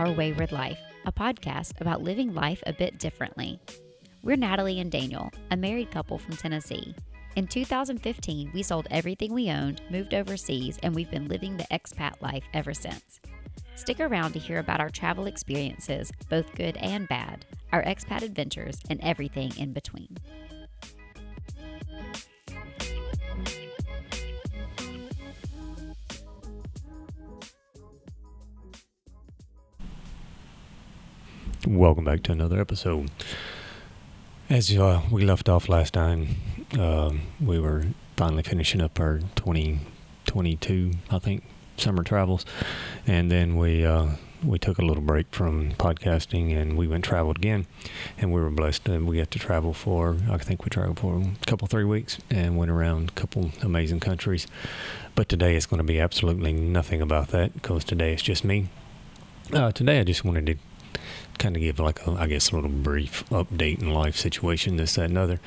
Our Wayward Life, a podcast about living life a bit differently. We're Natalie and Daniel, a married couple from Tennessee. In 2015, we sold everything we owned, moved overseas, and we've been living the expat life ever since. Stick around to hear about our travel experiences, both good and bad, our expat adventures, and everything in between. Welcome back to another episode. As uh, we left off last time, uh, we were finally finishing up our 2022, I think, summer travels, and then we uh, we took a little break from podcasting and we went traveled again, and we were blessed and we got to travel for I think we traveled for a couple three weeks and went around a couple amazing countries. But today it's going to be absolutely nothing about that because today it's just me. Uh, today I just wanted to kind of give like a, I guess a little brief update in life situation, this, that, and other.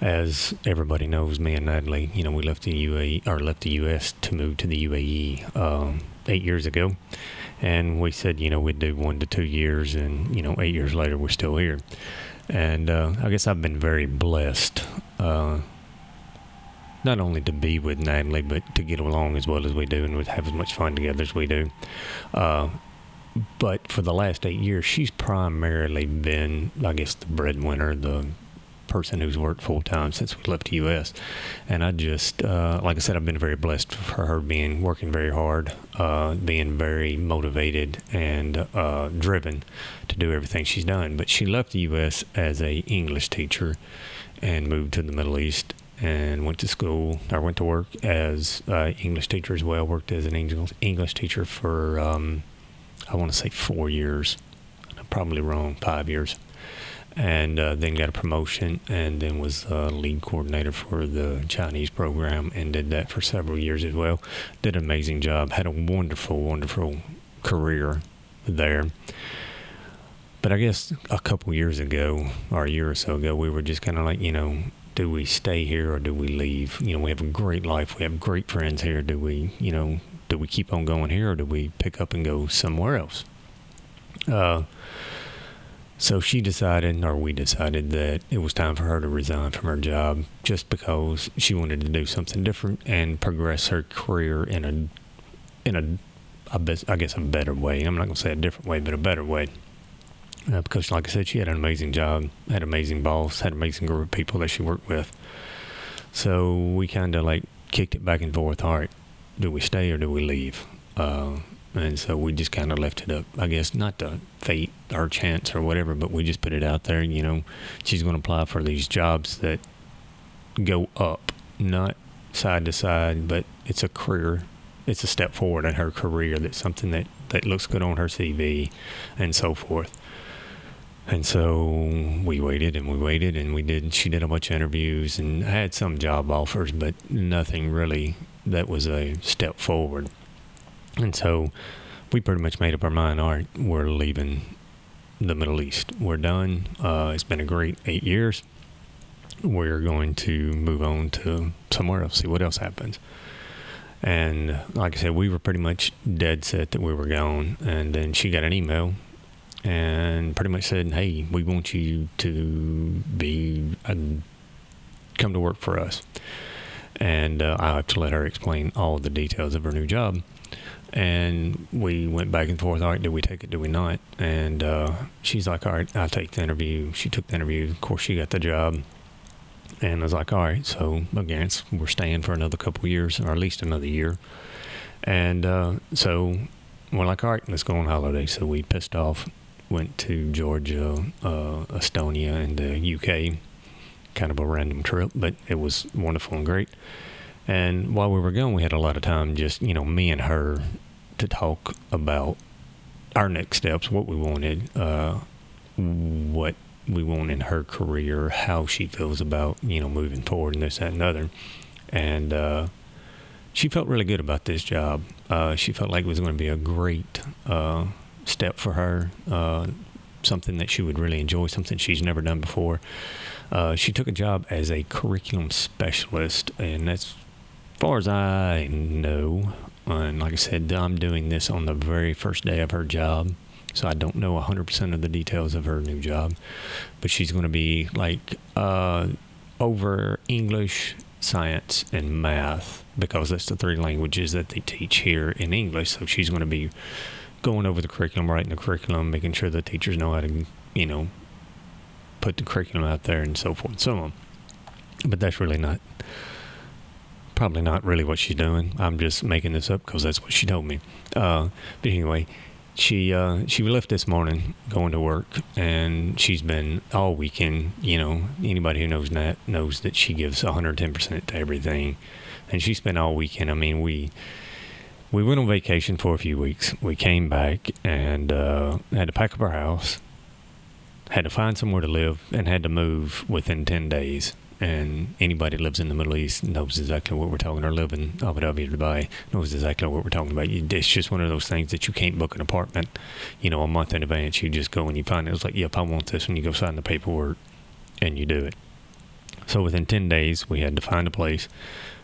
As everybody knows, me and Natalie, you know, we left the UAE or left the U.S. to move to the UAE um, eight years ago, and we said, you know, we'd do one to two years, and you know, eight years later, we're still here. And uh, I guess I've been very blessed, uh, not only to be with Natalie, but to get along as well as we do, and have as much fun together as we do. Uh, but for the last eight years, she's primarily been, I guess, the breadwinner, the person who's worked full time since we left the U.S. And I just, uh, like I said, I've been very blessed for her being working very hard, uh, being very motivated and uh, driven to do everything she's done. But she left the U.S. as a English teacher and moved to the Middle East and went to school or went to work as an English teacher as well. Worked as an English English teacher for um, I want to say four years. I'm probably wrong, five years. And uh, then got a promotion and then was uh, lead coordinator for the Chinese program and did that for several years as well. Did an amazing job. Had a wonderful, wonderful career there. But I guess a couple years ago, or a year or so ago, we were just kind of like, you know, do we stay here or do we leave? You know, we have a great life. We have great friends here. Do we, you know, do we keep on going here or do we pick up and go somewhere else? Uh, so she decided, or we decided, that it was time for her to resign from her job just because she wanted to do something different and progress her career in a, in a, I guess, a better way. I'm not going to say a different way, but a better way. Uh, because, like I said, she had an amazing job, had an amazing boss, had an amazing group of people that she worked with. So we kind of like kicked it back and forth. All right, do we stay or do we leave? Uh, and so we just kind of left it up, I guess, not to fate or chance or whatever, but we just put it out there. You know, she's going to apply for these jobs that go up, not side to side, but it's a career. It's a step forward in her career. That's something that, that looks good on her CV and so forth. And so we waited and we waited and we did. She did a bunch of interviews and had some job offers, but nothing really that was a step forward. And so we pretty much made up our mind all right, we're leaving the Middle East. We're done. Uh, it's been a great eight years. We're going to move on to somewhere else, see what else happens. And like I said, we were pretty much dead set that we were going. And then she got an email and pretty much said, "Hey, we want you to be a, come to work for us." and uh, I have to let her explain all the details of her new job. And we went back and forth. All right, do we take it? Do we not? And uh, she's like, all right, I'll take the interview. She took the interview. Of course, she got the job. And I was like, all right, so again, we're staying for another couple years, or at least another year. And uh, so we're like, all right, let's go on holiday. So we pissed off, went to Georgia, uh, Estonia, and the UK kind of a random trip, but it was wonderful and great. And while we were going, we had a lot of time just, you know, me and her to talk about our next steps, what we wanted, uh, what we want in her career, how she feels about, you know, moving forward and this, that, and other. And uh, she felt really good about this job. Uh, she felt like it was going to be a great uh, step for her, uh, something that she would really enjoy, something she's never done before. Uh, she took a job as a curriculum specialist, and as far as I know, and like I said, I'm doing this on the very first day of her job. So I don't know 100% of the details of her new job, but she's going to be like uh, over English, science, and math because that's the three languages that they teach here in English. So she's going to be going over the curriculum, writing the curriculum, making sure the teachers know how to, you know, put the curriculum out there and so forth and so on. But that's really not, probably not really what she's doing. I'm just making this up because that's what she told me. Uh, but anyway, she uh, she left this morning going to work, and she's been all weekend. You know, anybody who knows that knows that she gives 110 percent to everything, and she spent all weekend. I mean, we we went on vacation for a few weeks. We came back and uh, had to pack up our house, had to find somewhere to live, and had to move within 10 days and anybody that lives in the Middle East knows exactly what we're talking. Or live in Abu Dhabi Dubai knows exactly what we're talking about. It's just one of those things that you can't book an apartment, you know, a month in advance. You just go and you find it. It's like, yep, I want this, and you go sign the paperwork, and you do it. So within ten days, we had to find a place,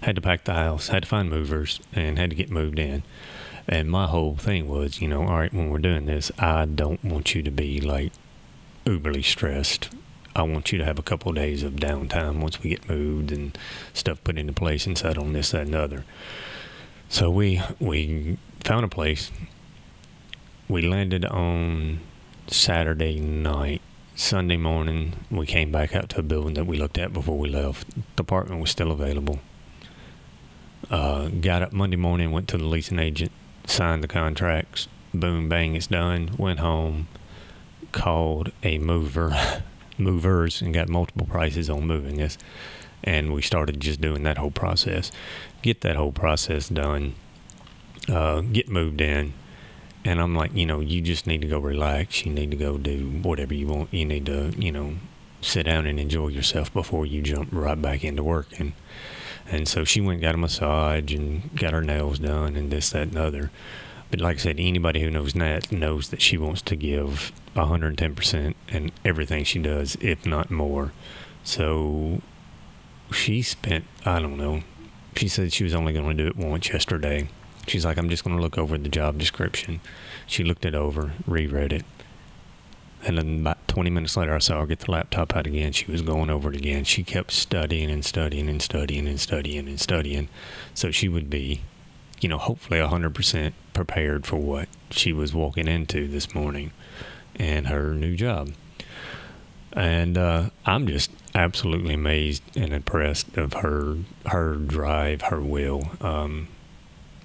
had to pack the house, had to find movers, and had to get moved in. And my whole thing was, you know, all right, when we're doing this, I don't want you to be like uberly stressed I want you to have a couple of days of downtime once we get moved and stuff put into place and set on this, that, and other. So we we found a place. We landed on Saturday night. Sunday morning, we came back out to a building that we looked at before we left. The apartment was still available. Uh, got up Monday morning, went to the leasing agent, signed the contracts. Boom, bang, it's done. Went home, called a mover. movers and got multiple prices on moving us. And we started just doing that whole process. Get that whole process done, uh, get moved in. And I'm like, you know, you just need to go relax. You need to go do whatever you want. You need to, you know, sit down and enjoy yourself before you jump right back into work. And, and so she went and got a massage and got her nails done and this, that, and the other. But like I said, anybody who knows Nat knows that she wants to give 110% in everything she does, if not more. So she spent, I don't know, she said she was only going to do it once yesterday. She's like, I'm just going to look over the job description. She looked it over, reread it. And then about 20 minutes later, I saw her get the laptop out again. She was going over it again. She kept studying and studying and studying and studying and studying. So she would be, you know, hopefully 100% prepared for what she was walking into this morning and her new job. And uh, I'm just absolutely amazed and impressed of her her drive, her will. Um,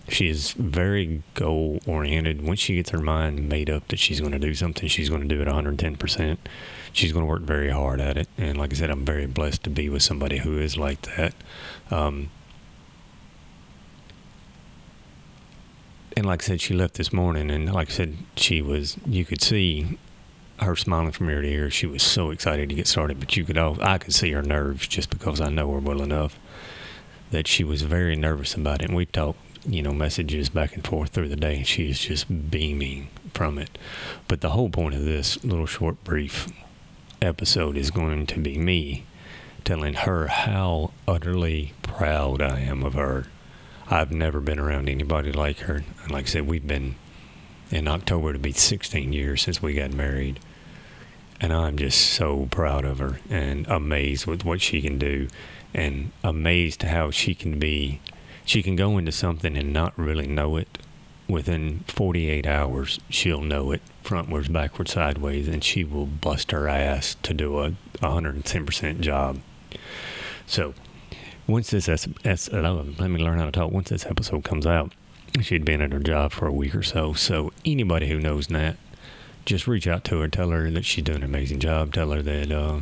she is very goal oriented. Once she gets her mind made up that she's going to do something, she's going to do it 110 percent. She's going to work very hard at it. And like I said, I'm very blessed to be with somebody who is like that. Um, and like I said, she left this morning, and like I said, she was. You could see her smiling from ear to ear. She was so excited to get started, but you could all I could see her nerves just because I know her well enough that she was very nervous about it. And we talked, you know, messages back and forth through the day, and she is just beaming from it. But the whole point of this little short, brief episode is going to be me telling her how utterly proud I am of her I've never been around anybody like her. And like I said, we've been in October to be 16 years since we got married. And I'm just so proud of her and amazed with what she can do and amazed how she can be. She can go into something and not really know it. Within 48 hours, she'll know it frontwards, backwards, sideways, and she will bust her ass to do a 110% job. So once this S, S, let me learn how to talk. Once this episode comes out, she'd been at her job for a week or so. So anybody who knows Nat, just reach out to her, tell her that she's doing an amazing job, tell her that uh,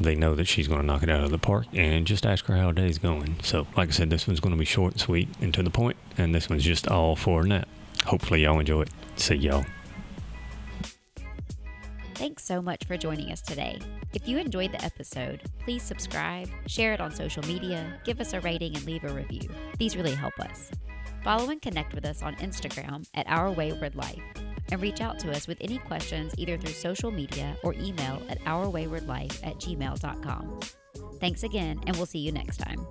they know that she's going to knock it out of the park, and just ask her how her day's going. So, like I said, this one's going to be short and sweet and to the point, and this one's just all for Nat. Hopefully, y'all enjoy it. See y'all. Thanks so much for joining us today. If you enjoyed the episode, please subscribe, share it on social media, give us a rating, and leave a review. These really help us. Follow and connect with us on Instagram at Our Wayward Life, and reach out to us with any questions either through social media or email at ourwaywardlife at gmail.com. Thanks again, and we'll see you next time.